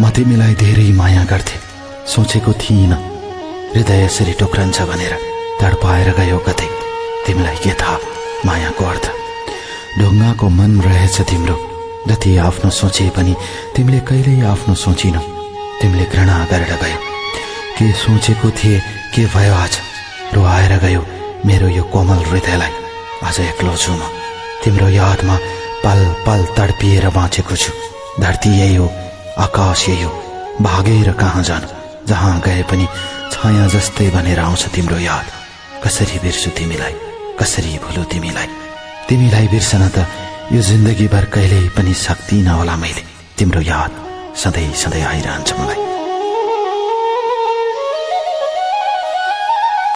म तिमीलाई धेरै माया गर्थे। सोचेको थिइनँ। हृदय यसरी टोक्रन्छ भनेर तडपाएर गयो कतै। तिमीलाई के थाहा मायाको अर्थ। ढुङ्गाको मन रहेछ तिम्रो। जति आफ्नो सोचे पनि तिमीले कहिल्यै आफ्नो सोचिनौ। तिमीले घृणा गरेर गयो। के सोचेको थिए के भयो आज? रुवाएर गयो मेरो यो कोमल हृदयलाई। आज एक्लो छु म। तिम्रो यादमा पल पल तडपिएर बाँचेको छु। धरती यही हो। आकाश यही हो भागेर कहाँ जानु? जहाँ गए पनि छाया जस्तै भनेर आउँछ तिम्रो याद। कसरी बिर्सु तिमीलाई? कसरी भुलु तिमीलाई? तिमीलाई बिर्सन त यो जिन्दगीभर कहिल्यै पनि सक्दिनँ होला मैले। तिम्रो याद सधैँ सधैँ आइरहन्छ मलाई।